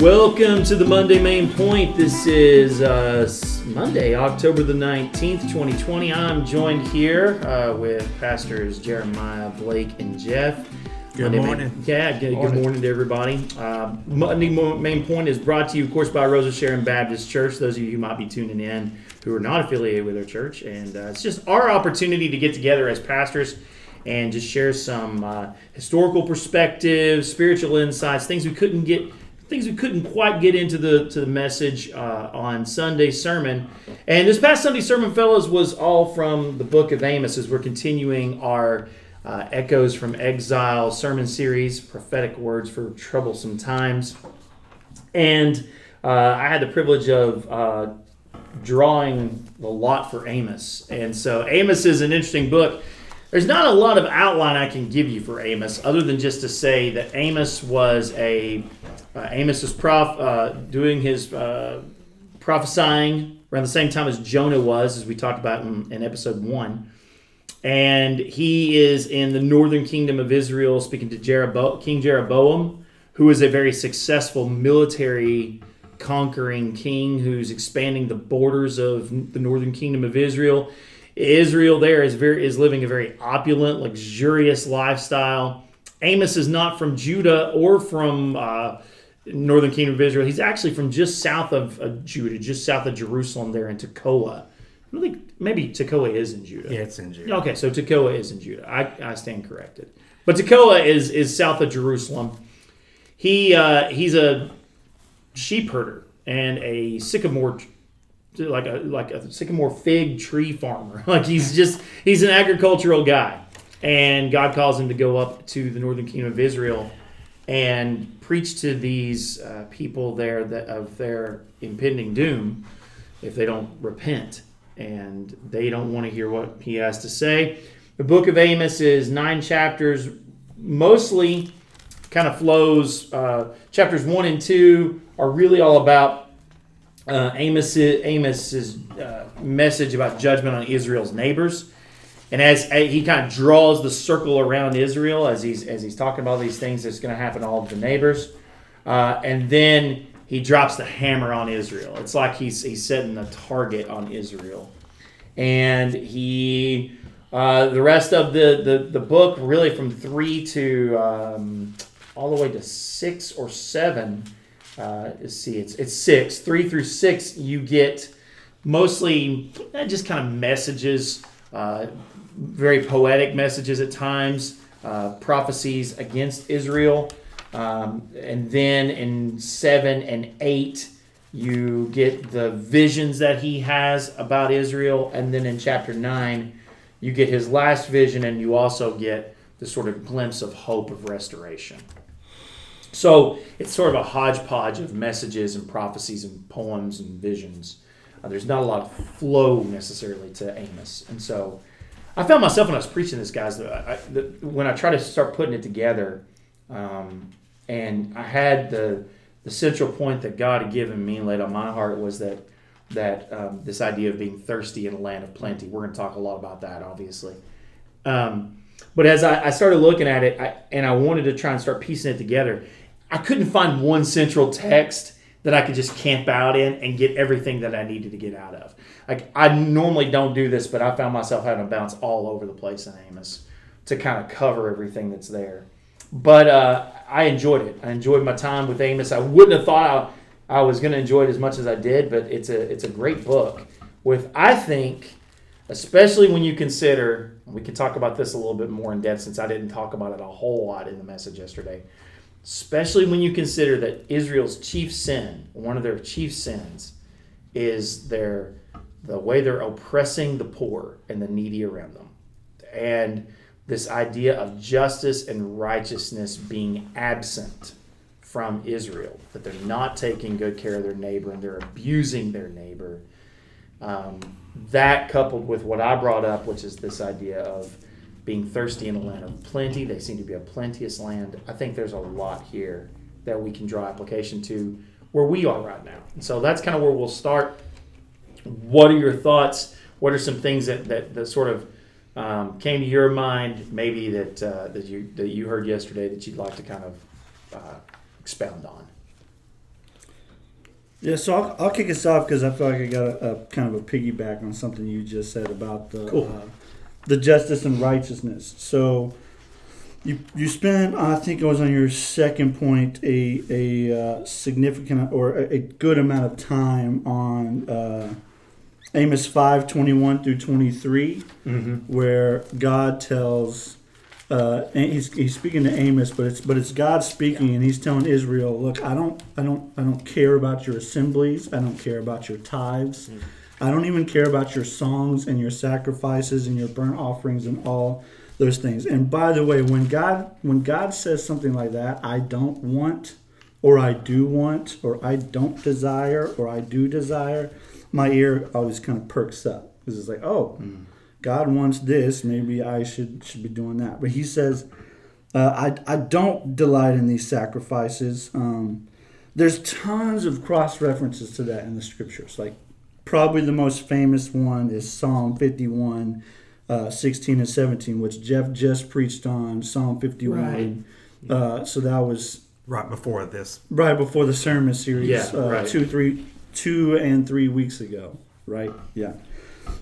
Welcome to the Monday Main Point. This is uh, Monday, October the 19th, 2020. I'm joined here uh, with pastors Jeremiah, Blake, and Jeff. Good Monday morning. Main, yeah, good morning. Morning. morning to everybody. Uh, Monday Main Point is brought to you, of course, by Rose of Sharon Baptist Church. Those of you who might be tuning in who are not affiliated with our church. And uh, it's just our opportunity to get together as pastors and just share some uh, historical perspectives, spiritual insights, things we couldn't get, things we couldn't quite get into the to the message uh, on Sunday sermon. And this past Sunday sermon, fellas, was all from the book of Amos as we're continuing our uh, Echoes from Exile sermon series, prophetic words for troublesome times. And uh, I had the privilege of uh, drawing the lot for Amos. And so Amos is an interesting book. There's not a lot of outline I can give you for Amos, other than just to say that Amos was a uh, Amos is prof, uh, doing his uh, prophesying around the same time as Jonah was, as we talked about in, in episode one. And he is in the northern kingdom of Israel, speaking to Jerobo- King Jeroboam, who is a very successful military conquering king who's expanding the borders of the northern kingdom of Israel. Israel there is very is living a very opulent, luxurious lifestyle. Amos is not from Judah or from uh, northern kingdom of Israel. He's actually from just south of, of Judah, just south of Jerusalem, there in Tekoa. I don't think maybe Tekoa is in Judah. Yeah, it's in Judah. Okay, so Tekoa is in Judah. I, I stand corrected. But Tekoa is is south of Jerusalem. He uh, he's a sheep herder and a sycamore like a like a sycamore fig tree farmer. Like he's just he's an agricultural guy. And God calls him to go up to the northern kingdom of Israel and preach to these uh, people there that of their impending doom if they don't repent and they don't want to hear what he has to say. The book of Amos is nine chapters, mostly kind of flows. Uh, chapters one and two are really all about uh, Amos Amos's uh, message about judgment on Israel's neighbors. And as uh, he kind of draws the circle around Israel as he's as he's talking about these things that's going to happen to all of the neighbors, uh, and then he drops the hammer on Israel. It's like he's he's setting a target on Israel, and he uh, the rest of the, the the book really from three to um, all the way to six or seven. Uh, let's see, it's it's six, three through six. You get mostly uh, just kind of messages, uh, very poetic messages at times, uh, prophecies against Israel. Um, and then in seven and eight, you get the visions that he has about Israel. And then in chapter nine, you get his last vision, and you also get the sort of glimpse of hope of restoration. So it's sort of a hodgepodge of messages and prophecies and poems and visions. Uh, there's not a lot of flow necessarily to Amos, and so I found myself when I was preaching this, guys, that I, that when I try to start putting it together, um, and I had the the central point that God had given me and laid on my heart was that that um, this idea of being thirsty in a land of plenty. We're going to talk a lot about that, obviously. Um, but as I, I started looking at it, I, and I wanted to try and start piecing it together, I couldn't find one central text that I could just camp out in and get everything that I needed to get out of. Like I normally don't do this, but I found myself having to bounce all over the place in Amos to kind of cover everything that's there. But uh, I enjoyed it. I enjoyed my time with Amos. I wouldn't have thought I, I was going to enjoy it as much as I did, but it's a it's a great book with I think, especially when you consider. We can talk about this a little bit more in depth since I didn't talk about it a whole lot in the message yesterday especially when you consider that Israel's chief sin, one of their chief sins, is their the way they're oppressing the poor and the needy around them, and this idea of justice and righteousness being absent from Israel, that they're not taking good care of their neighbor and they're abusing their neighbor. Um, that coupled with what I brought up, which is this idea of being thirsty in a land of plenty. They seem to be a plenteous land. I think there's a lot here that we can draw application to where we are right now. And so that's kind of where we'll start. What are your thoughts? What are some things that, that, that sort of um, came to your mind, maybe that uh, that you that you heard yesterday that you'd like to kind of uh, expound on? Yeah, so I'll, I'll kick us off because I feel like I got a, a kind of a piggyback on something you just said about the Cool. uh, the justice and righteousness. So you you spent I think it was on your second point a a uh, significant or a, a good amount of time on uh, Amos five twenty one through twenty three Mm-hmm. where God tells uh, he's, he's speaking to Amos, but it's but it's God speaking, and he's telling Israel, "Look, I don't I don't I don't care about your assemblies. I don't care about your tithes. I don't even care about your songs and your sacrifices and your burnt offerings and all those things." And by the way, when God when God says something like that, I don't want, or I do want, or I don't desire, or I do desire, my ear always kind of perks up because it's like, oh. God wants this, maybe I should should be doing that. But he says, uh, I I don't delight in these sacrifices. Um, there's tons of cross references to that in the scriptures. Like probably the most famous one is Psalm 51, uh, 16 and 17, which Jeff just preached on. Psalm 51. Uh, so that was right before this. right before the sermon series, Yeah, uh, right. two, three, two and three weeks ago, right? Yeah.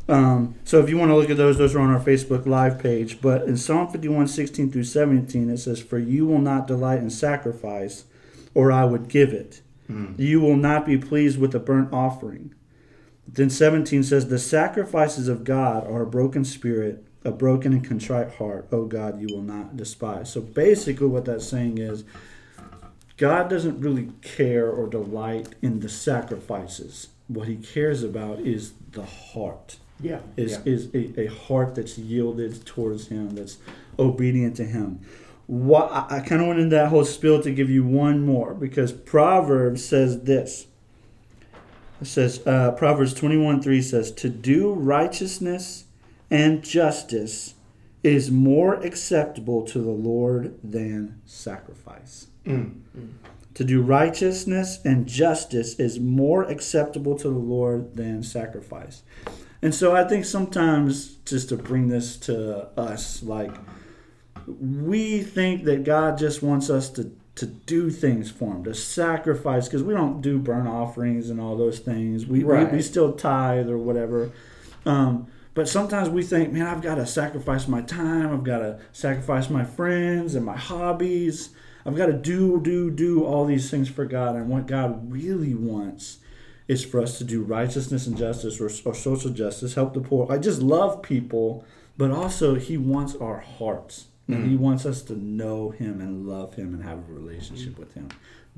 Um, so if you want to look at those, those are on our Facebook Live page. But in Psalm 51, 16 through 17, it says, For you will not delight in sacrifice, or I would give it. You will not be pleased with a burnt offering. Then 17 says, The sacrifices of God are a broken spirit, a broken and contrite heart. Oh God, you will not despise. So basically, what that's saying is, God doesn't really care or delight in the sacrifices. What he cares about is the heart. Yeah. Is yeah. is a, a heart that's yielded towards him, that's obedient to him. What I, I kind of went into that whole spiel to give you one more because Proverbs says this. It says uh, Proverbs twenty one three says to do righteousness and justice is more acceptable to the Lord than sacrifice. Mm. To do righteousness and justice is more acceptable to the Lord than sacrifice. And so I think sometimes, just to bring this to us, like we think that God just wants us to, to do things for Him, to sacrifice, because we don't do burnt offerings and all those things. We, Right. we, we still tithe or whatever. Um, but sometimes we think, man, I've got to sacrifice my time. I've got to sacrifice my friends and my hobbies. I've got to do, do, do all these things for God. And what God really wants is for us to do righteousness and justice or, or social justice, help the poor. I just love people, but also He wants our hearts. And He wants us to know Him and love Him and have a relationship with Him.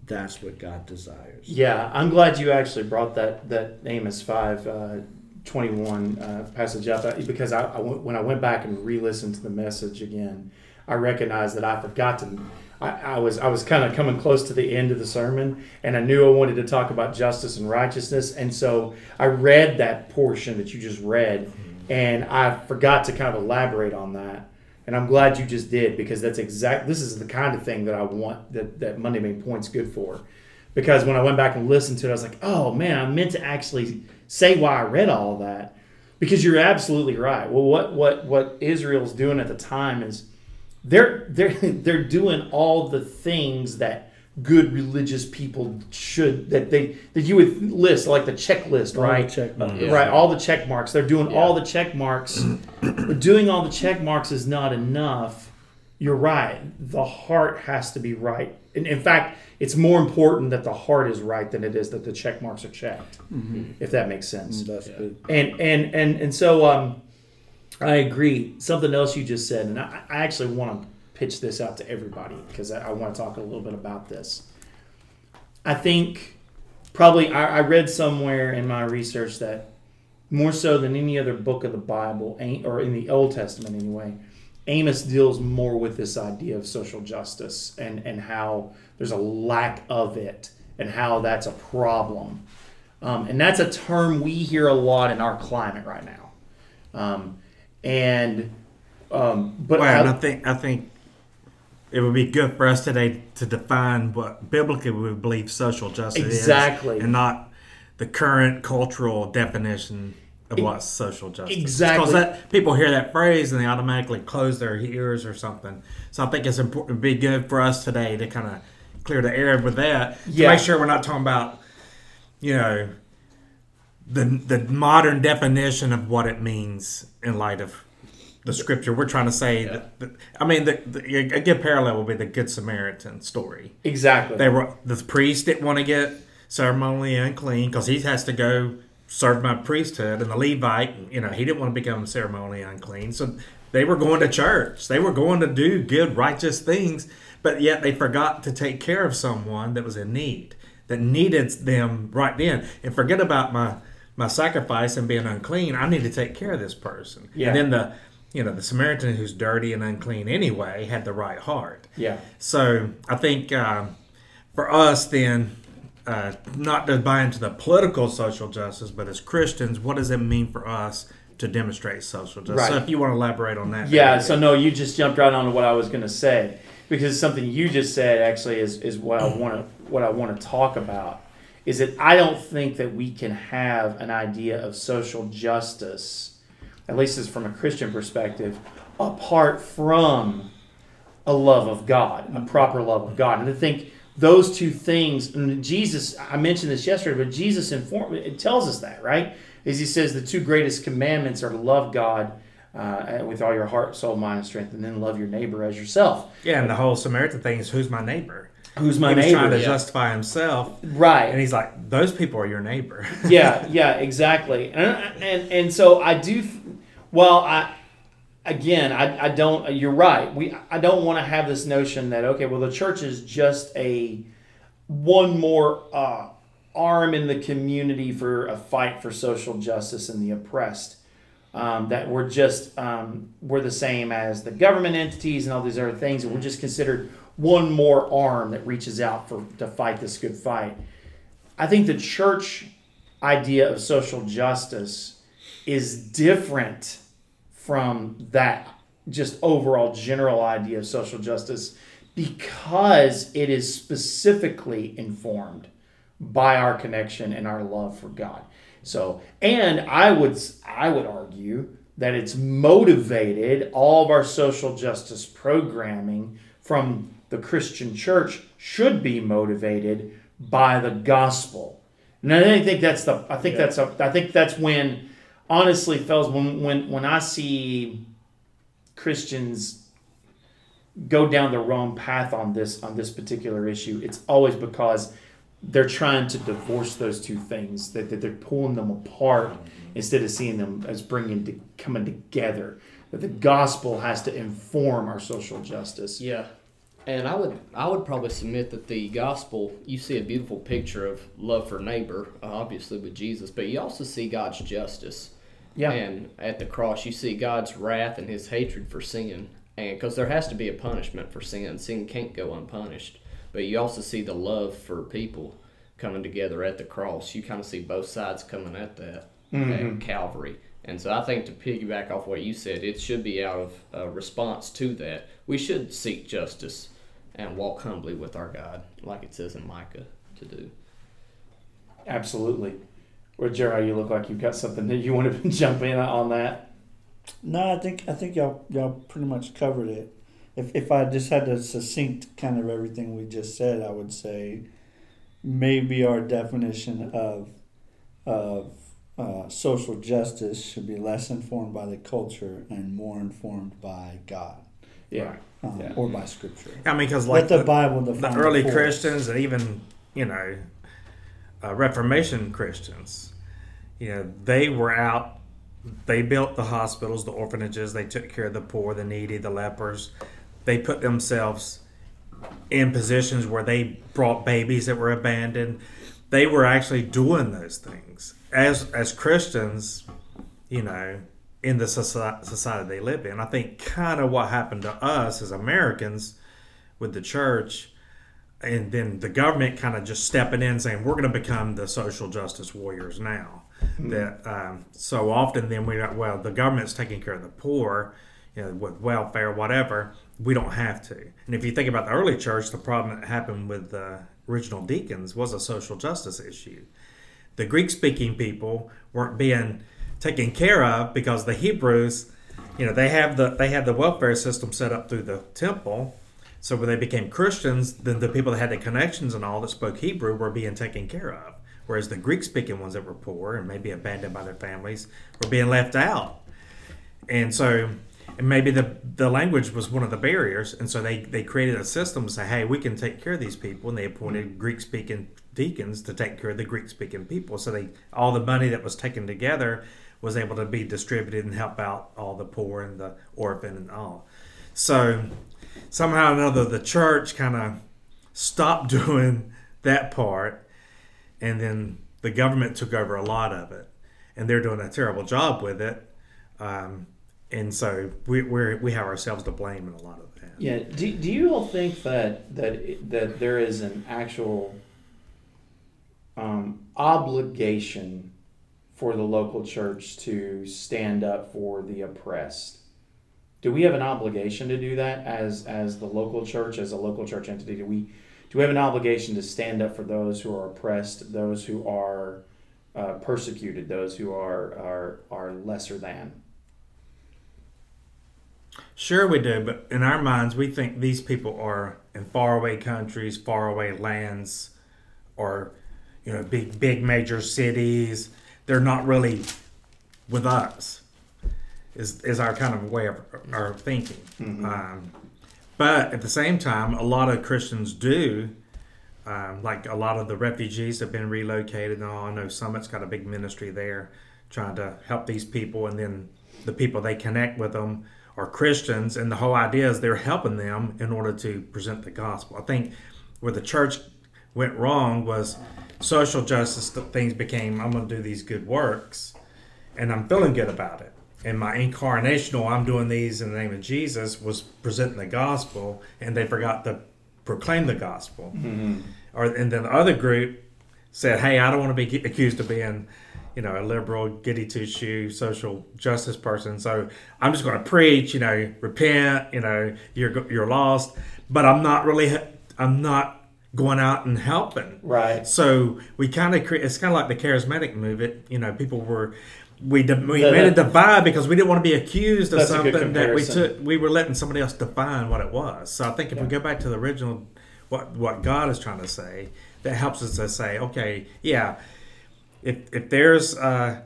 That's what God desires. Yeah, I'm glad you actually brought that that Amos five uh, twenty one uh, passage up uh, because I, I when I went back and re-listened to the message again, I recognized that I forgot to. I, I was I was kind of coming close to the end of the sermon, and I knew I wanted to talk about justice and righteousness, and so I read that portion that you just read, and I forgot to kind of elaborate on that. And I'm glad you just did because that's exact. This is the kind of thing that I want that that Monday Main Point's good for because when I went back and listened to it, I was like, oh man, I meant to actually say why I read all that. Because you're absolutely right. Well, what what what Israel's doing at the time is they're they're they're doing all the things that good religious people should that they that you would list like the checklist, All the right? check Uh, marks. Right, all the check marks. They're doing all the check marks. but doing all the check marks is not enough. You're right. The heart has to be right. And in fact, it's more important that the heart is right than it is that the check marks are checked. If that makes sense. That's good. And and and and so um, I agree. Something else you just said, and I, I actually want to pitch this out to everybody because I, I want to talk a little bit about this. I think probably I, I read somewhere in my research that more so than any other book of the Bible, or in the Old Testament anyway, Amos deals more with this idea of social justice and, and how there's a lack of it and how that's a problem. Um, and that's a term we hear a lot in our climate right now. Um, and um, but I- I think I think it would be good for us today to define what biblically we believe social justice Exactly. is, and not the current cultural definition of what social justice. Is exactly. Because people hear that phrase and they automatically close their ears or something. So I think it's important. It'd be good for us today to kind of clear the air with that to make sure we're not talking about you know, the the modern definition of what it means in light of the scripture. We're trying to say that, that I mean, the, the, a good parallel would be the Good Samaritan story. Exactly. They were the priest didn't want to get ceremonially unclean because he has to go serve my priesthood, and the Levite, you know, he didn't want to become ceremonially unclean. So they were going to church. They were going to do good, righteous things, but yet they forgot to take care of someone that was in need, that needed them right then. And forget about my my sacrifice and being unclean. I need to take care of this person. Yeah. And then the you know the Samaritan who's dirty and unclean anyway had the right heart. yeah. So I think um, for us, then, uh, not to buy into the political social justice, but as Christians, what does it mean for us to demonstrate social justice? So if you want to elaborate on that, Yeah, so no, you just jumped right onto what I was going to say because something you just said actually is, is what I want to what I want to talk about is that I don't think that we can have an idea of social justice, at least as from a Christian perspective, apart from a love of God, a proper love of God. And I think those two things, and Jesus, I mentioned this yesterday, but Jesus inform, it tells us that, right? As he says, the two greatest commandments are to love God uh, with all your heart, soul, mind, and strength, and then love your neighbor as yourself. yeah, and the whole Samaritan thing is who's my neighbor? Who's my he neighbor? trying to Yeah. justify himself, right. and he's like, "Those people are your neighbor." yeah, yeah, exactly. And and and so I do. Well, I again, I, I don't. You're right. We I don't want to have this notion that okay, well, the church is just a one more uh, arm in the community for a fight for social justice and the oppressed. Um, that we're just um, we're the same as the government entities and all these other things, and we're just considered one more arm that reaches out for to fight this good fight. I think the church idea of social justice is different from that just overall general idea of social justice because it is specifically informed by our connection and our love for God. So, and I would I would argue that it's motivated all of our social justice programming from the Christian church should be motivated by the gospel. And I think that's the I think that's a I think that's when honestly fellas when when when I see Christians go down the wrong path on this on this particular issue, it's always because they're trying to divorce those two things that, that they're pulling them apart instead of seeing them as bringing to, coming together that the gospel has to inform our social justice Yeah. And I would I would probably submit that the gospel you see a beautiful picture of love for neighbor, obviously with Jesus, but you also see God's justice. Yeah And at the cross, you see God's wrath and His hatred for sin, and because there has to be a punishment for sin, sin can't go unpunished. But you also see the love for people coming together at the cross. You kind of see both sides coming at that at Calvary. And so I think to piggyback off what you said, it should be out of uh, response to that. We should seek justice and walk humbly with our God, like it says in Micah to do. absolutely or Jerry, you look like you've got something that you want to jump in on that No, I think I think y'all y'all pretty much covered it. If if I just had to succinct kind of everything we just said, I would say maybe our definition of of uh, social justice should be less informed by the culture and more informed by God yeah um, Yeah. or by Scripture. I mean, because Let like the, the, Bible the define early it. Christians and even you know uh, Reformation Christians, you know, they were out. They built the hospitals, the orphanages. They took care of the poor, the needy, the lepers. They put themselves in positions where they brought babies that were abandoned. They were actually doing those things as as Christians, you know, in the society they live in. I think kind of what happened to us as Americans with the church and then the government kind of just stepping in saying we're going to become the social justice warriors now that um, so often then we're like, well the government's taking care of the poor you know with welfare whatever. We don't have to. And if you think about the early church the problem that happened with the original deacons was a social justice issue. The greek speaking people weren't being taken care of because the hebrews you know they have the they have the welfare system set up through the temple. So when they became Christians, then the people that had the connections and all that spoke Hebrew were being taken care of. Whereas the Greek speaking ones that were poor and maybe abandoned by their families were being left out. And so, and maybe the, the language was one of the barriers. And so they, they created a system to say, hey, we can take care of these people. And they appointed mm-hmm. Greek speaking deacons to take care of the Greek speaking people. So they all the money that was taken together was able to be distributed and help out all the poor and the orphan and all. So somehow or another, the church kind of stopped doing that part, and then the government took over a lot of it, and they're doing a terrible job with it. Um, and so we we we have ourselves to blame in a lot of that. Yeah. Do, do you all think that that that there is an actual um, obligation for the local church to stand up for the oppressed? Do we have an obligation to do that as as the local church, as a local church entity? Do we do we have an obligation to stand up for those who are oppressed, those who are uh, persecuted, those who are are are lesser than? Sure, we do, but in our minds, we think these people are in faraway countries, faraway lands, or you know, big big major cities. They're not really with us. Is is our kind of way of our thinking. Um, but at the same time, a lot of Christians do. Um, like a lot of the refugees have been relocated. All. I know Summit's got a big ministry there, trying to help these people, and then the people they connect with them are Christians, and the whole idea is they're helping them in order to present the gospel. I think where the church went wrong was social justice things became I'm going to do these good works, and I'm feeling good about it. And my incarnational, I'm doing these in the name of Jesus, was presenting the gospel, and they forgot to proclaim the gospel. Mm-hmm. Or and then the other group said, "Hey, I don't want to be accused of being." you know, a liberal, goody two shoe, social justice person. So I'm just going to preach, you know, repent, you know, you're you're lost, but I'm not really, I'm not going out and helping. Right. So we kind of create. It's kind of like the charismatic movement. You know, people were. We, de- we The- made a divide because we didn't want to be accused of That's a good something that we took. We were letting somebody else define what it was. So I think if we go back to the original, what what God is trying to say, that helps us to say, okay, yeah, if if there's uh,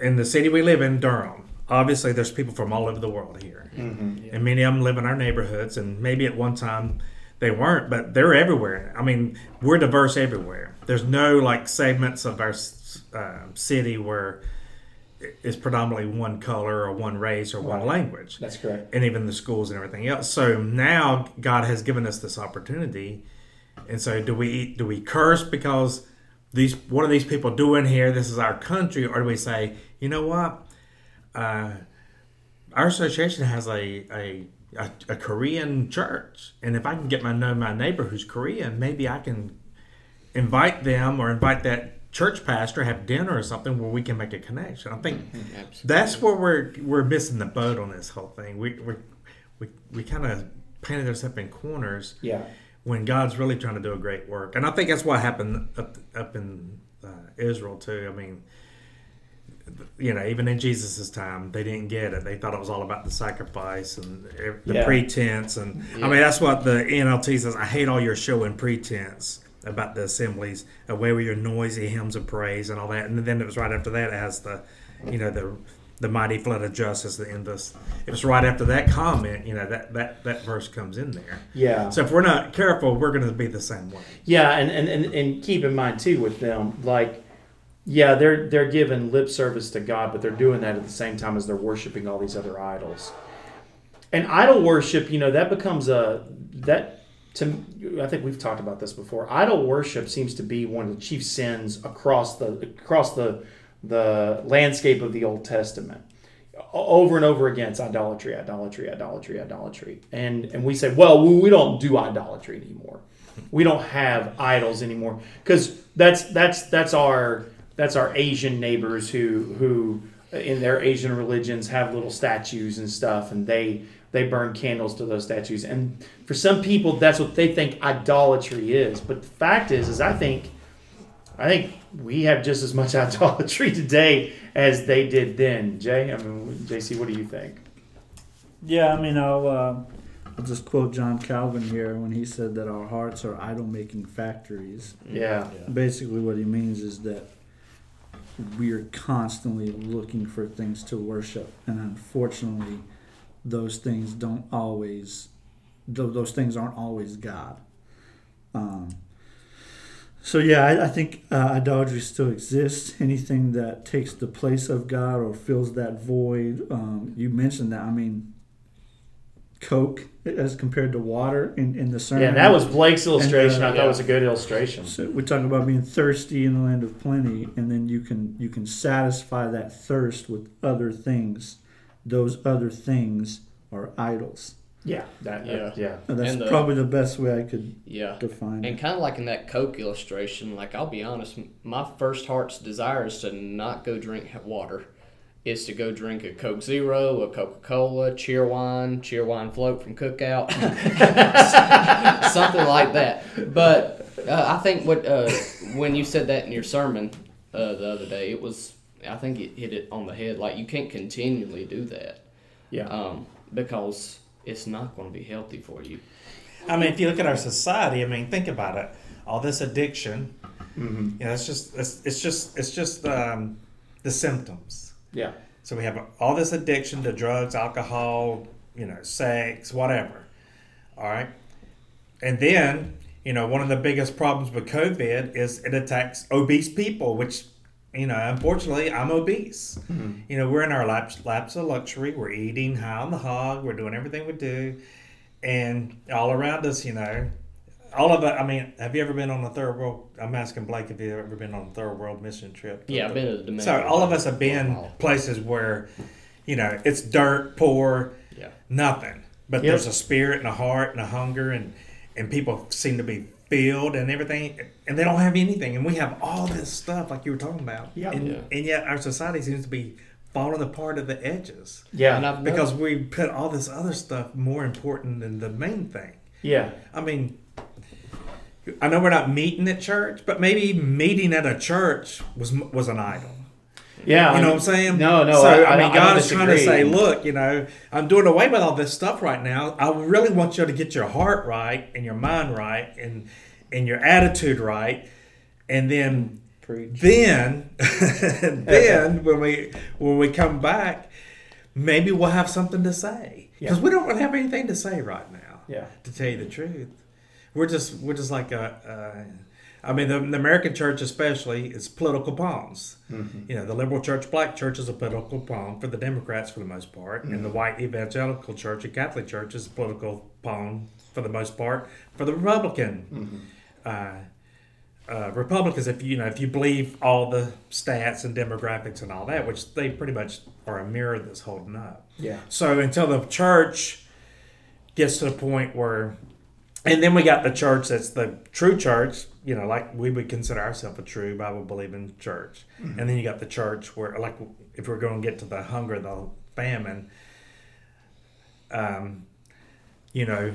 in the city we live in, Durham, obviously there's people from all over the world here, and many of them live in our neighborhoods, and maybe at one time they weren't, but they're everywhere. I mean, we're diverse everywhere. There's no like segments of our uh, city where it's predominantly one color or one race or one Right. language That's correct. and even the schools and everything else. So now God has given us this opportunity, and so do we do we curse because these what are these people doing here? This is our country, or do we say, you know what? Uh, our association has a, a a a Korean church, and if I can get my know my neighbor who's Korean, maybe I can invite them or invite that church pastor have dinner or something where we can make a connection. I think Absolutely. that's where we're we're missing the boat on this whole thing. We we we, we kind of painted ourselves in corners Yeah. when God's really trying to do a great work, and I think that's what happened up up in uh, Israel too. I mean, you know, even in Jesus' time, they didn't get it. They thought it was all about the sacrifice and the Yeah. pretense, and I mean that's what the NLT says. I hate all your show and pretense about the assemblies, uh, away with your noisy hymns of praise and all that. And then it was right after that it has the, you know, the the mighty flood of justice. The end. It was right after that comment. You know that that that verse comes in there. Yeah. So if we're not careful, we're going to be the same way. Yeah, and, and, and, and keep in mind too with them, like, yeah, they're they're giving lip service to God, but they're doing that at the same time as they're worshiping all these other idols. And idol worship, you know, that becomes a that to I think we've talked about this before. Idol worship seems to be one of the chief sins across the across the the landscape of the Old Testament. Over and over again, it's idolatry, idolatry, idolatry, idolatry, and and we say, well, we, don't do idolatry anymore. We don't have idols anymore because that's that's that's our that's our Asian neighbors who who in their Asian religions have little statues and stuff, and they they burn candles to those statues. And for some people, that's what they think idolatry is. But the fact is, is I think I think we have just as much idolatry today as they did then. Jay, I mean, JC, what do you think? Yeah, I mean, I'll, uh, I'll just quote John Calvin here when he said that our hearts are idol making factories. Yeah. Basically, what he means is that we are constantly looking for things to worship, and unfortunately, those things don't always, tho- those things aren't always God. Um, so yeah, I, I think uh, idolatry still exists. Anything that takes the place of God or fills that void. Um, you mentioned that. I mean, Coke as compared to water in, in the sermon. Yeah, that was Blake's illustration. uh, I thought it was a good illustration. So we talk about being thirsty in the land of plenty, and then you can you can satisfy that thirst with other things. Those other things are idols. Yeah, that, Yeah. that- yeah. And that's And the- probably the best way I could Yeah. define it. And it. kind of like in that Coke illustration, like I'll be honest, my first heart's desire is to not go drink h- water. Is to go drink a Coke Zero, a Coca Cola, Cheerwine, cheer wine float from Cookout, something like that. But uh, I think what uh, when you said that in your sermon uh, the other day, it was I think it hit it on the head. Like you can't continually do that Yeah. um, because it's not going to be healthy for you. I mean, if you look at our society, I mean, think about it. All this addiction, hmm you know, it's just it's, it's just it's just um, the symptoms. Yeah. So we have all this addiction to drugs, alcohol, you know, sex, whatever. All right, and then you know one of the biggest problems with COVID is it attacks obese people, which you know, unfortunately, I'm obese. Mm-hmm. You know, we're in our laps, laps of luxury. We're eating high on the hog. We're doing everything we do, and all around us, you know, all of it. I mean, have you ever been on a third world? I'm asking Blake if you've ever been on a third world mission trip. Yeah, I've been to the Dominican. So all of us have been Wow. places where, you know, it's dirt, poor, Yeah. nothing. But Yep. there's a spirit and a heart and a hunger and and people seem to be filled and everything and they don't have anything and we have all this stuff like you were talking about. Yeah. And, Yeah. and yet our society seems to be falling apart at the edges Yeah. And I've because we put all this other stuff more important than the main thing. yeah. I mean, I know we're not meeting at church, but maybe meeting at a church was was an idol. Yeah. You know what I'm saying? No, no. So I, I, I mean, I God is trying to say, look, you know, I'm doing away with all this stuff right now. I really want you to get your heart right and your mind right and and your attitude right, and then Preach. then then when we when we come back, maybe we'll have something to say because Yeah. we don't really have anything to say right now. Yeah. To tell you the truth, we're just we're just like a. a I mean, the, the American church, especially, is political pawns. You know, the liberal church, black church is a political pawn for the Democrats for the most part, and the white evangelical church and Catholic church is a political pawn for the most part for the Republican. Uh, uh, Republicans, if you know, if you believe all the stats and demographics and all that, which they pretty much are a mirror that's holding up. Yeah. So until the church gets to the point where, and then we got the church that's the true church, you know, like we would consider ourselves a true Bible believing church. And then you got the church where, like, if we're going to get to the hunger, the famine, um, you know,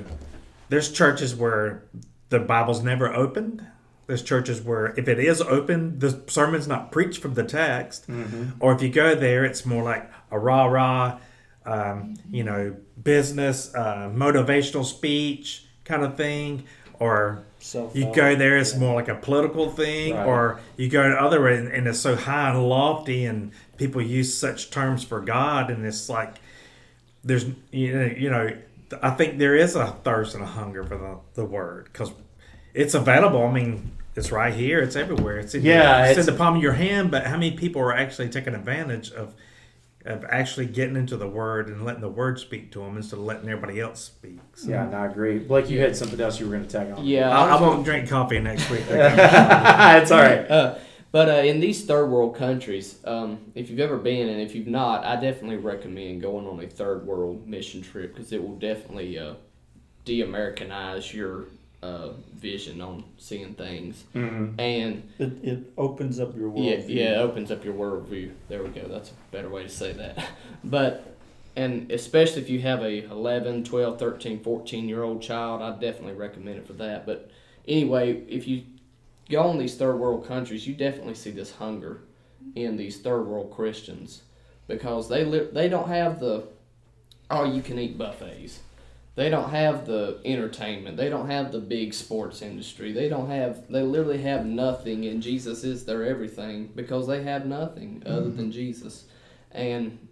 there's churches where the Bible's never opened. There's churches where if it is open, the sermon's not preached from the text. Or if you go there, it's more like a rah rah, um, you know, business, uh, motivational speech kind of thing. Or you go there, it's more like a political thing. Right. Or you go to other and, and it's so high and lofty, and people use such terms for God, and it's like there's you know you know I think there is a thirst and a hunger for the, the word because it's available. I mean, it's right here. It's everywhere. It's in Yeah, your, it's, it's- in the palm of your hand. But how many people are actually taking advantage of of actually getting into the word and letting the word speak to them instead of letting everybody else speak? So, Yeah, no, I agree. Blake, you had something else you were going to tag on. Yeah, I, I was won't drink coffee next week. it's all right. Uh, but uh, in these third world countries, um, if you've ever been and if you've not, I definitely recommend going on a third world mission trip because it will definitely uh, de-Americanize your uh, vision on seeing things. Mhm. And It, it opens up your world. yeah, yeah, it opens up your worldview. There we go. That's a better way to say that. But and especially if you have a 11, 12, 13, 14 year old child, I definitely recommend it for that. But anyway, if you go in these third world countries, you definitely see this hunger in these third world Christians because they li- they don't have the all you can eat buffets. They don't have the entertainment. They don't have the big sports industry. They don't have. They literally have nothing, and Jesus is their everything because they have nothing other than Jesus. And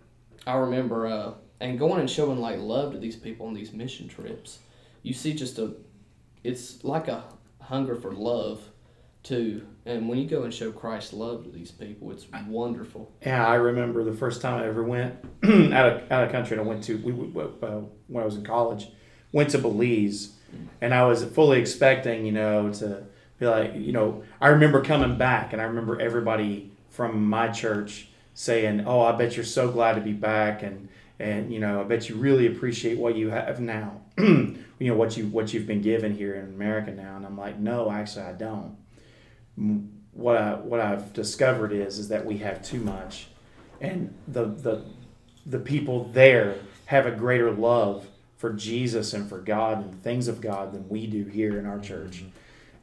I remember, uh, and going and showing like love to these people on these mission trips. You see, just a, it's like a hunger for love, too. And when you go and show Christ's love to these people, it's wonderful. Yeah, I remember the first time I ever went out of out of country. And I went to we uh, when I was in college, went to Belize, and I was fully expecting you know to be like you know I remember coming back, and I remember everybody from my church saying, "Oh, I bet you're so glad to be back," and and you know I bet you really appreciate what you have now, you know what you what you've been given here in America now. And I'm like, no, actually I don't what I what I've discovered is is that we have too much, and the the the people there have a greater love for Jesus and for God and things of God than we do here in our church. Mm-hmm.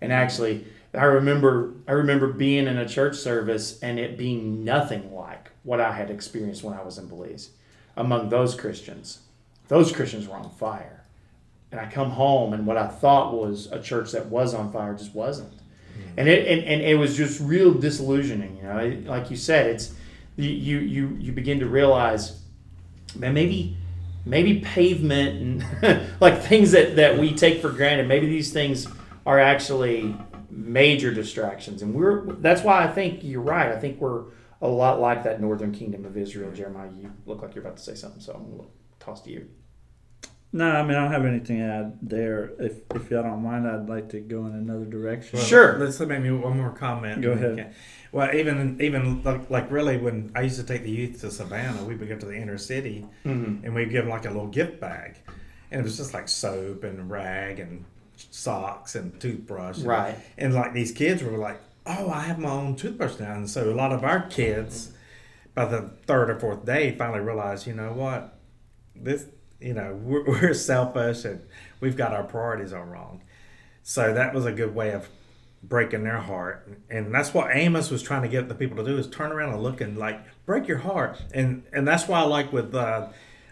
And actually, I remember I remember being in a church service and it being nothing like what I had experienced when I was in Belize among those Christians. Those Christians were on fire. And I come home and what I thought was a church that was on fire just wasn't and it and, and it was just real disillusioning. You know, like you said, it's you you you begin to realize, man, maybe maybe pavement and like things that that we take for granted. Maybe these things are actually major distractions, and we're that's why I think you're right. I think we're a lot like that northern kingdom of Israel. Jeremiah, you look like you're about to say something, so I'm gonna toss to you. No, I mean I don't have anything to add there. If if y'all don't mind, I'd like to go in another direction. Well, sure. Let's let maybe one more comment. Go ahead. Well, even even like, like, really when I used to take the youth to Savannah, we would go to the inner city mm-hmm. and we'd give them like a little gift bag, and it was just like soap and rag and socks and toothbrush. Right. And, and like these kids were like, "Oh, I have my own toothbrush now," and so a lot of our kids, by the third or fourth day, finally realized, you know what, this you know we're, we're selfish and we've got our priorities all wrong so that was a good way of breaking their heart and that's what amos was trying to get the people to do is turn around and look and like break your heart and and that's why i like with uh,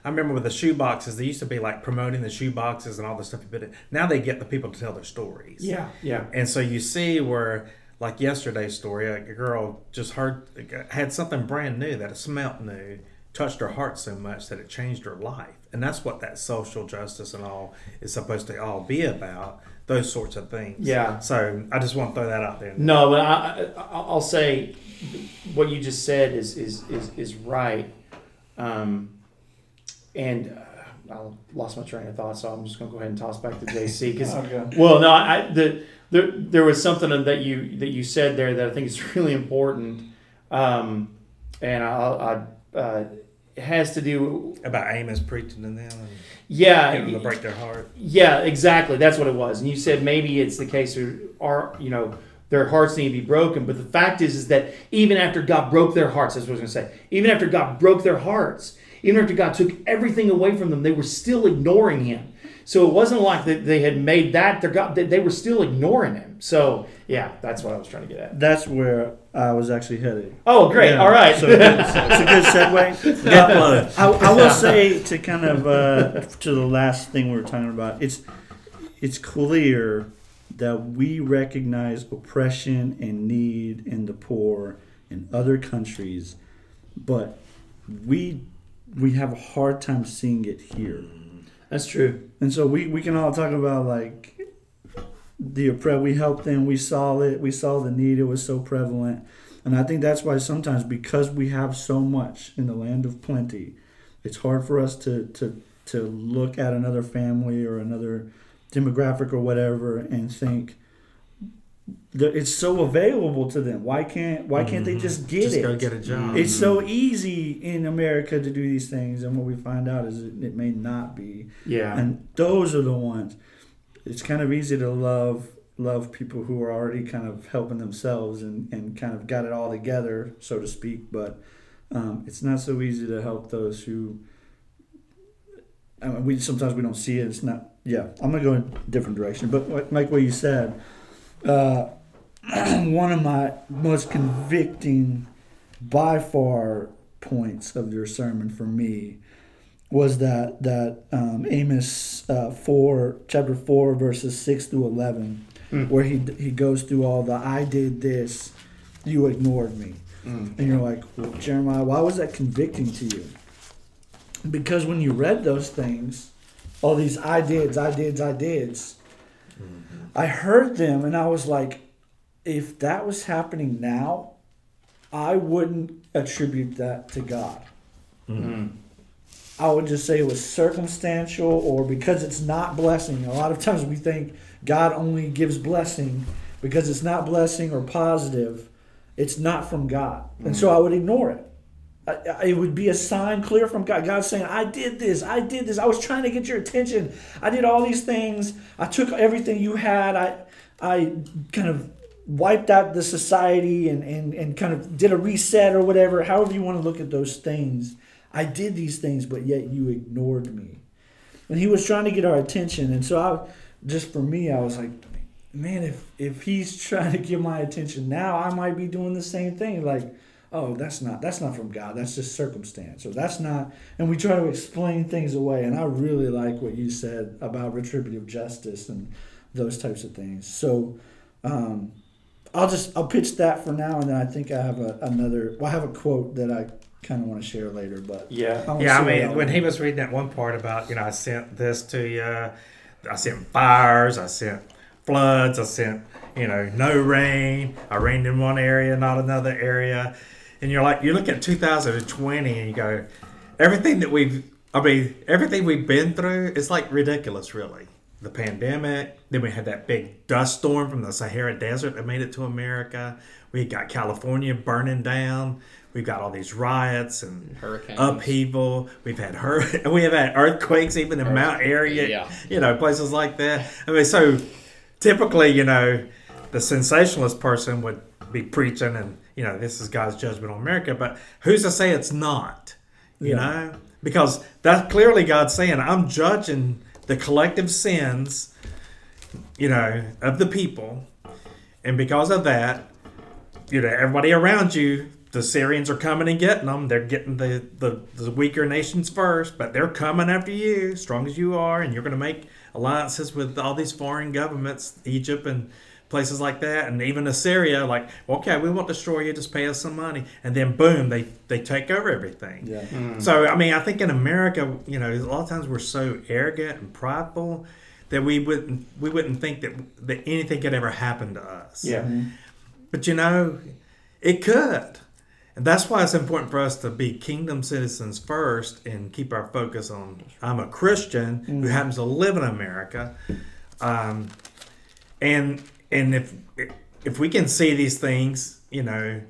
I remember with the shoe boxes, they used to be like promoting the shoe boxes and all the stuff. But now they get the people to tell their stories. Yeah, yeah. And so you see where, like yesterday's story, a girl just heard had something brand new that smelt new, touched her heart so much that it changed her life. And that's what that social justice and all is supposed to all be about those sorts of things. Yeah. So i just want to throw that out there. No but I, I will say what you just said is is is, is right. Um, and uh, I lost my train of thought, so I'm just going to go ahead and toss back to JC because, okay. well, no, I the there there was something that you that you said there that I think is really important, um, and I, I uh, has to do about Amos preaching to them. And yeah, getting them to break their heart. Yeah, exactly. That's what it was. And you said maybe it's the case of are you know, their hearts need to be broken. But the fact is, is that even after God broke their hearts, that's what I was going to say. Even after God broke their hearts, even after God took everything away from them, they were still ignoring Him. So it wasn't like that they had made that their God; they were still ignoring Him. So yeah, that's what I was trying to get at. That's where I was actually headed. Oh, great! Yeah. All right, so it's a good segue. Uh, I, I, will say to kind of uh, to the last thing we were talking about. It's it's clear that we recognize oppression and need in the poor in other countries, but we we have a hard time seeing it here. That's true. And so we, we can all talk about like the oppressed. We helped them. We saw it. We saw the need. It was so prevalent. And I think that's why sometimes because we have so much in the land of plenty, it's hard for us to to to look at another family or another demographic or whatever and think it's so available to them. Why can't Why can't mm-hmm. they just get just it? Go get a job. It's so easy in America to do these things, and what we find out is it, it may not be. Yeah. And those are the ones. It's kind of easy to love love people who are already kind of helping themselves and, and kind of got it all together, so to speak. But um, it's not so easy to help those who. I mean, we sometimes we don't see it. It's not. Yeah, I'm gonna go in a different direction. But like what you said uh, one of my most convicting, by far, points of your sermon for me was that that um, Amos uh, four chapter four verses six through eleven, where he he goes through all the I did this, you ignored me, and you're like well, Jeremiah, why was that convicting to you? Because when you read those things, all these I dids, I dids, I dids, I heard them and I was like, if that was happening now, I wouldn't attribute that to God. I would just say it was circumstantial or because it's not blessing. A lot of times we think God only gives blessing because it's not blessing or positive. It's not from God. And so I would ignore it. It would be a sign clear from God. God saying, I did this, I did this. I was trying to get your attention. I did all these things. I took everything you had. I, I kind of wiped out the society and, and, and kind of did a reset or whatever, however you want to look at those things. I did these things, but yet you ignored me. And he was trying to get our attention. And so I just for me, I was like, man, if if he's trying to get my attention now, I might be doing the same thing. Like, oh, that's not that's not from God. That's just circumstance. Or that's not and we try to explain things away. And I really like what you said about retributive justice and those types of things. So um, I'll just I'll pitch that for now, and then I think I have a, another. Well, I have a quote that I kind of want to share later, but Yeah. wanna Yeah, I mean, when he was reading that one part about, you know, I sent this to you, I sent fires, I sent floods, I sent, you know, no rain, I rained in one area, not another area. And you're like, you look at 2020 and you go, everything that we've, I mean, everything we've been through it's like ridiculous, really. The pandemic, then we had that big dust storm from the Sahara Desert that made it to America. We got California burning down. We've got all these riots and Hurricanes. upheaval. We've had hur- we have had earthquakes even in Mount Airy, yeah. you know, places like that. I mean, so typically, you know, the sensationalist person would be preaching and you know this is God's judgment on America, but who's to say it's not? You Yeah. know, because that's clearly God saying I'm judging the collective sins, you know, of the people, and because of that, you know, everybody around you, the Syrians are coming and getting them. They're getting the, the, the weaker nations first, but they're coming after you, strong as you are, and you're going to make alliances with all these foreign governments, Egypt and places like that, and even Assyria. Like, okay, we won't destroy you, just pay us some money, and then boom, they they take over everything. yeah, mm. So I mean, I think in America, you know, a lot of times we're so arrogant and prideful that we wouldn't we wouldn't think that that anything could ever happen to us. Yeah. Mm-hmm. But you know, it could. And that's why it's important for us to be kingdom citizens first and keep our focus on I'm a Christian who happens to live in America. Um, and and if if we can see these things, you know,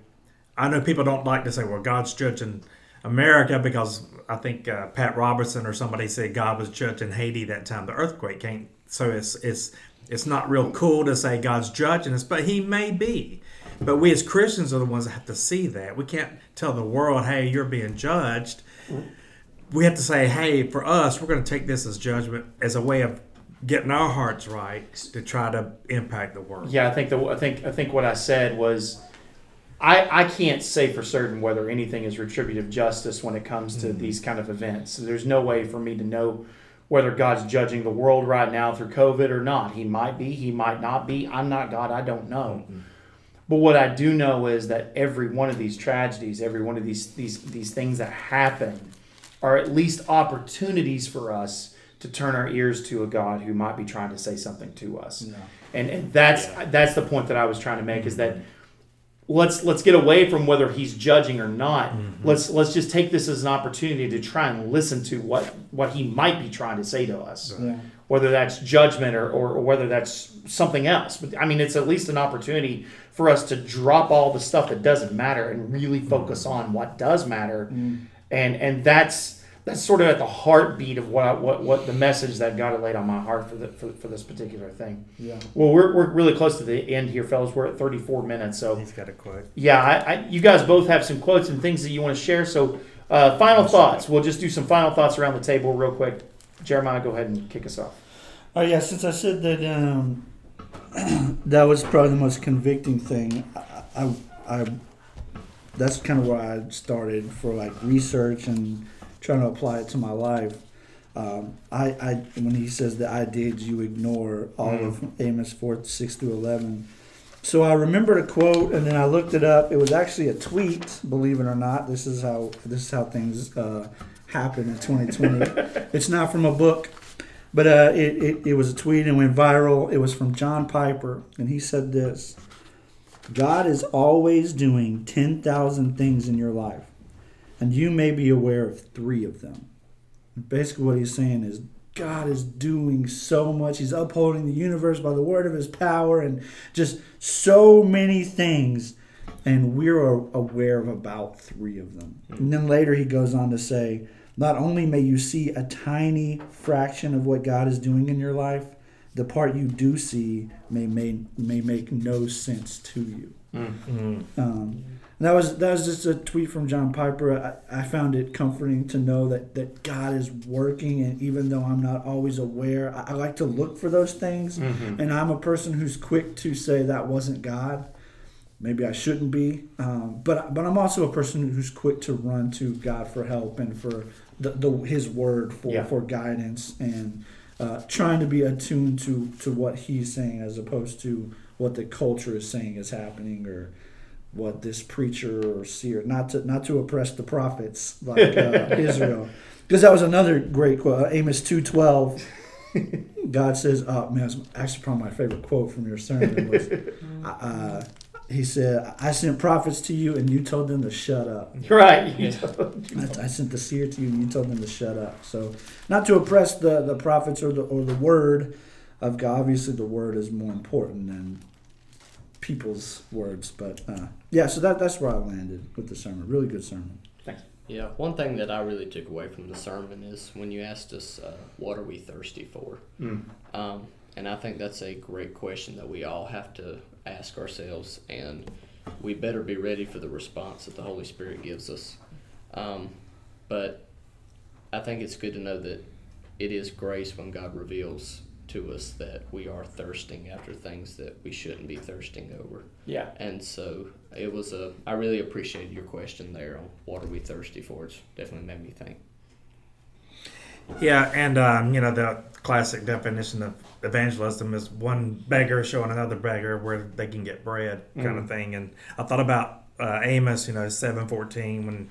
I know people don't like to say, well, God's judging America because I think uh, Pat Robertson or somebody said God was judging Haiti that time the earthquake came. So it's it's it's not real cool to say God's judging us, but He may be. But we as Christians are the ones that have to see that. We can't tell the world, hey, you're being judged. We have to say, hey, for us, we're going to take this as judgment as a way of getting our hearts right to try to impact the world. Yeah, I think the I think I think what I said was I, I can't say for certain whether anything is retributive justice when it comes to mm-hmm. these kind of events. There's no way for me to know whether God's judging the world right now through COVID or not. He might be, he might not be. I'm not God, I don't know. Mm-hmm. But what I do know is that every one of these tragedies, every one of these these these things that happen are at least opportunities for us to turn our ears to a God who might be trying to say something to us. And and that's that's the point that I was trying to make is that mm-hmm. let's let's get away from whether he's judging or not. Mm-hmm. Let's let's just take this as an opportunity to try and listen to what what he might be trying to say to us. yeah. Whether that's judgment or, or, or whether that's something else. But I mean it's at least an opportunity for us to drop all the stuff that doesn't matter and really focus on what does matter. And and that's that's sort of at the heartbeat of what I, what what the message that God had laid on my heart for the for, for this particular thing. Yeah. Well, we're, we're really close to the end here, fellas. We're at 34 minutes, so He's got a quote. yeah, I, I, you guys both have some quotes and things that you want to share. So, uh, final thoughts. We'll just do some final thoughts around the table real quick. Jeremiah, go ahead and kick us off. Oh yeah, since I said that um, that was probably the most convicting thing. I, I, I that's kind of where I started for like research and trying to apply it to my life. Um, I, I when he says that I did, you ignore all Mm. of Amos four six through eleven. So I remembered a quote, and then I looked it up. It was actually a tweet. Believe it or not, this is how this is how things uh, happen in 2020. it's not from a book, but uh, it, it it was a tweet and went viral. It was from John Piper, and he said this: God is always doing ten thousand things in your life, and you may be aware of three of them. Basically, what he's saying is God is doing so much. He's upholding the universe by the word of his power and just so many things. And we're aware of about three of them. And then later he goes on to say, not only may you see a tiny fraction of what God is doing in your life, the part you do see may may, may make no sense to you. Um, that was that was just a tweet from John Piper. I, I found it comforting to know that, that God is working, and even though I'm not always aware, I, I like to look for those things. And I'm a person who's quick to say that wasn't God. Maybe I shouldn't be, um, but but I'm also a person who's quick to run to God for help and for the, the His word for Yeah. for guidance and uh, trying to be attuned to to what He's saying as opposed to what the culture is saying is happening or what this preacher or seer not to not to oppress the prophets like uh, Israel because that was another great quote Amos two twelve. God says, "Oh man, it's actually probably my favorite quote from your sermon was." Uh, he said, "I sent prophets to you, and you told them to shut up. Right. you I, I sent the seer to you, and you told them to shut up." So, not to oppress the, the prophets or the or the word of God. Obviously, the word is more important than people's words. But uh, yeah, so that that's where I landed with the sermon. Really good sermon. Thanks. Yeah, one thing that I really took away from the sermon is when you asked us, uh, "What are we thirsty for?" Mm. Um, and I think that's a great question that we all have to ask ourselves, and we better be ready for the response that the Holy Spirit gives us. Um, but I think it's good to know that it is grace when God reveals to us that we are thirsting after things that we shouldn't be thirsting over. Yeah. And so it was a. I really appreciated your question there on what are we thirsty for. It's definitely made me think. Yeah, and um, you know the classic definition of evangelism is one beggar showing another beggar where they can get bread, kind of thing. And I thought about uh, Amos, you know, seven fourteen when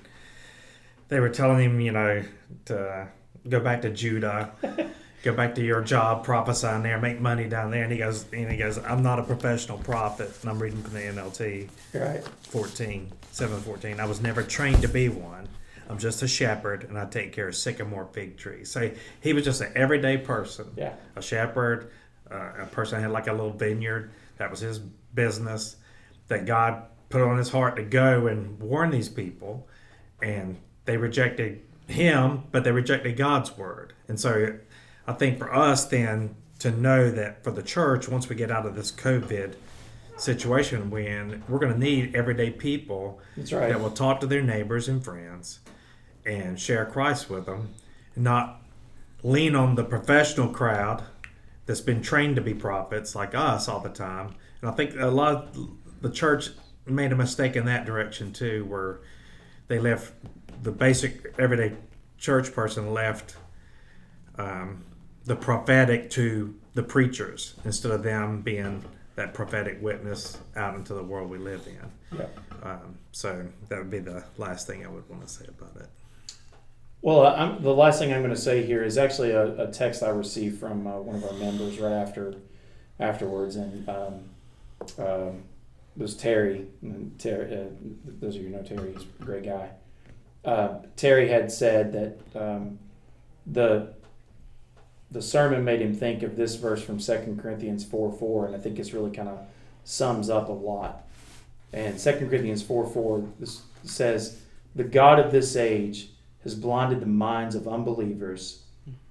they were telling him, you know, to go back to Judah, go back to your job, prophesying there, make money down there. And he goes, and he goes, I'm not a professional prophet. And I'm reading from the NLT. Right. 14, 714. I was never trained to be one. I'm just a shepherd, and I take care of sycamore fig trees. So he was just an everyday person. Yeah. A shepherd, uh, a person that had like a little vineyard. That was his business. That God put on his heart to go and warn these people, and they rejected him, but they rejected God's word. And so I think for us then to know that for the church, once we get out of this COVID situation we're we're going to need everyday people That's right. that will talk to their neighbors and friends and share Christ with them, not lean on the professional crowd that's been trained to be prophets like us all the time. And I think a lot of the church made a mistake in that direction too, where they left the basic everyday church person left um, the prophetic to the preachers instead of them being that prophetic witness out into the world we live in. Yeah. Um, so that would be the last thing I would want to say about it. Well, I'm, the last thing I'm going to say here is actually a, a text I received from uh, one of our members right after, afterwards, and um, um, was Terry. Terry, uh, those of you who know Terry, he's a great guy. Uh, Terry had said that um, the the sermon made him think of this verse from 2 Corinthians 4 4, and I think it's really kind of sums up a lot. And 2 Corinthians 4 4 says, The God of this age has blinded the minds of unbelievers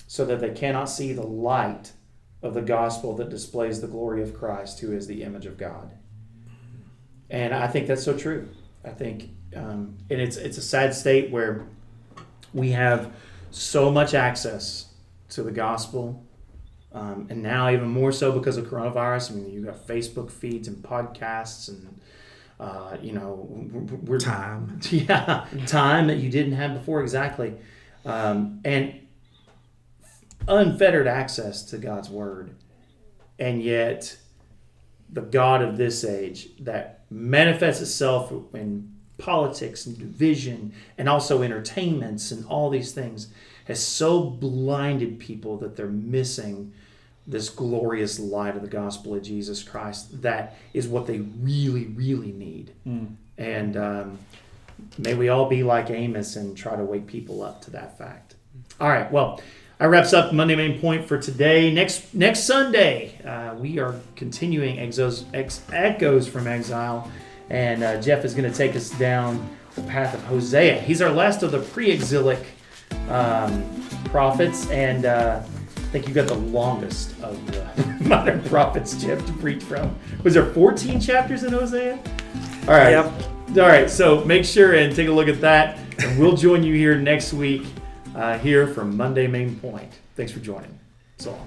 so that they cannot see the light of the gospel that displays the glory of Christ, who is the image of God. And I think that's so true. I think, um, and it's it's a sad state where we have so much access to the gospel, um, and now even more so because of coronavirus. I mean, you've got Facebook feeds and podcasts, and uh, you know, we're Time. yeah, time that you didn't have before exactly. um, and unfettered access to God's word, and yet the God of this age that manifests itself in politics and division and also entertainments and all these things has so blinded people that they're missing this glorious light of the gospel of Jesus Christ. That is what they really, really need. And um, may we all be like Amos and try to wake people up to that fact. All right, well, that wraps up Monday Main Point for today. Next next Sunday, uh, we are continuing Exos, Ex, Echoes from Exile, and uh, Jeff is going to take us down the path of Hosea. He's our last of the pre-exilic um, prophets, and uh, think you got the longest of the minor prophets, Jeff, to preach from. Was there 14 chapters in Hosea? All right. Yep. All right. So make sure and take a look at that, and we'll join you here next week uh, here from Monday Main Point. Thanks for joining. So.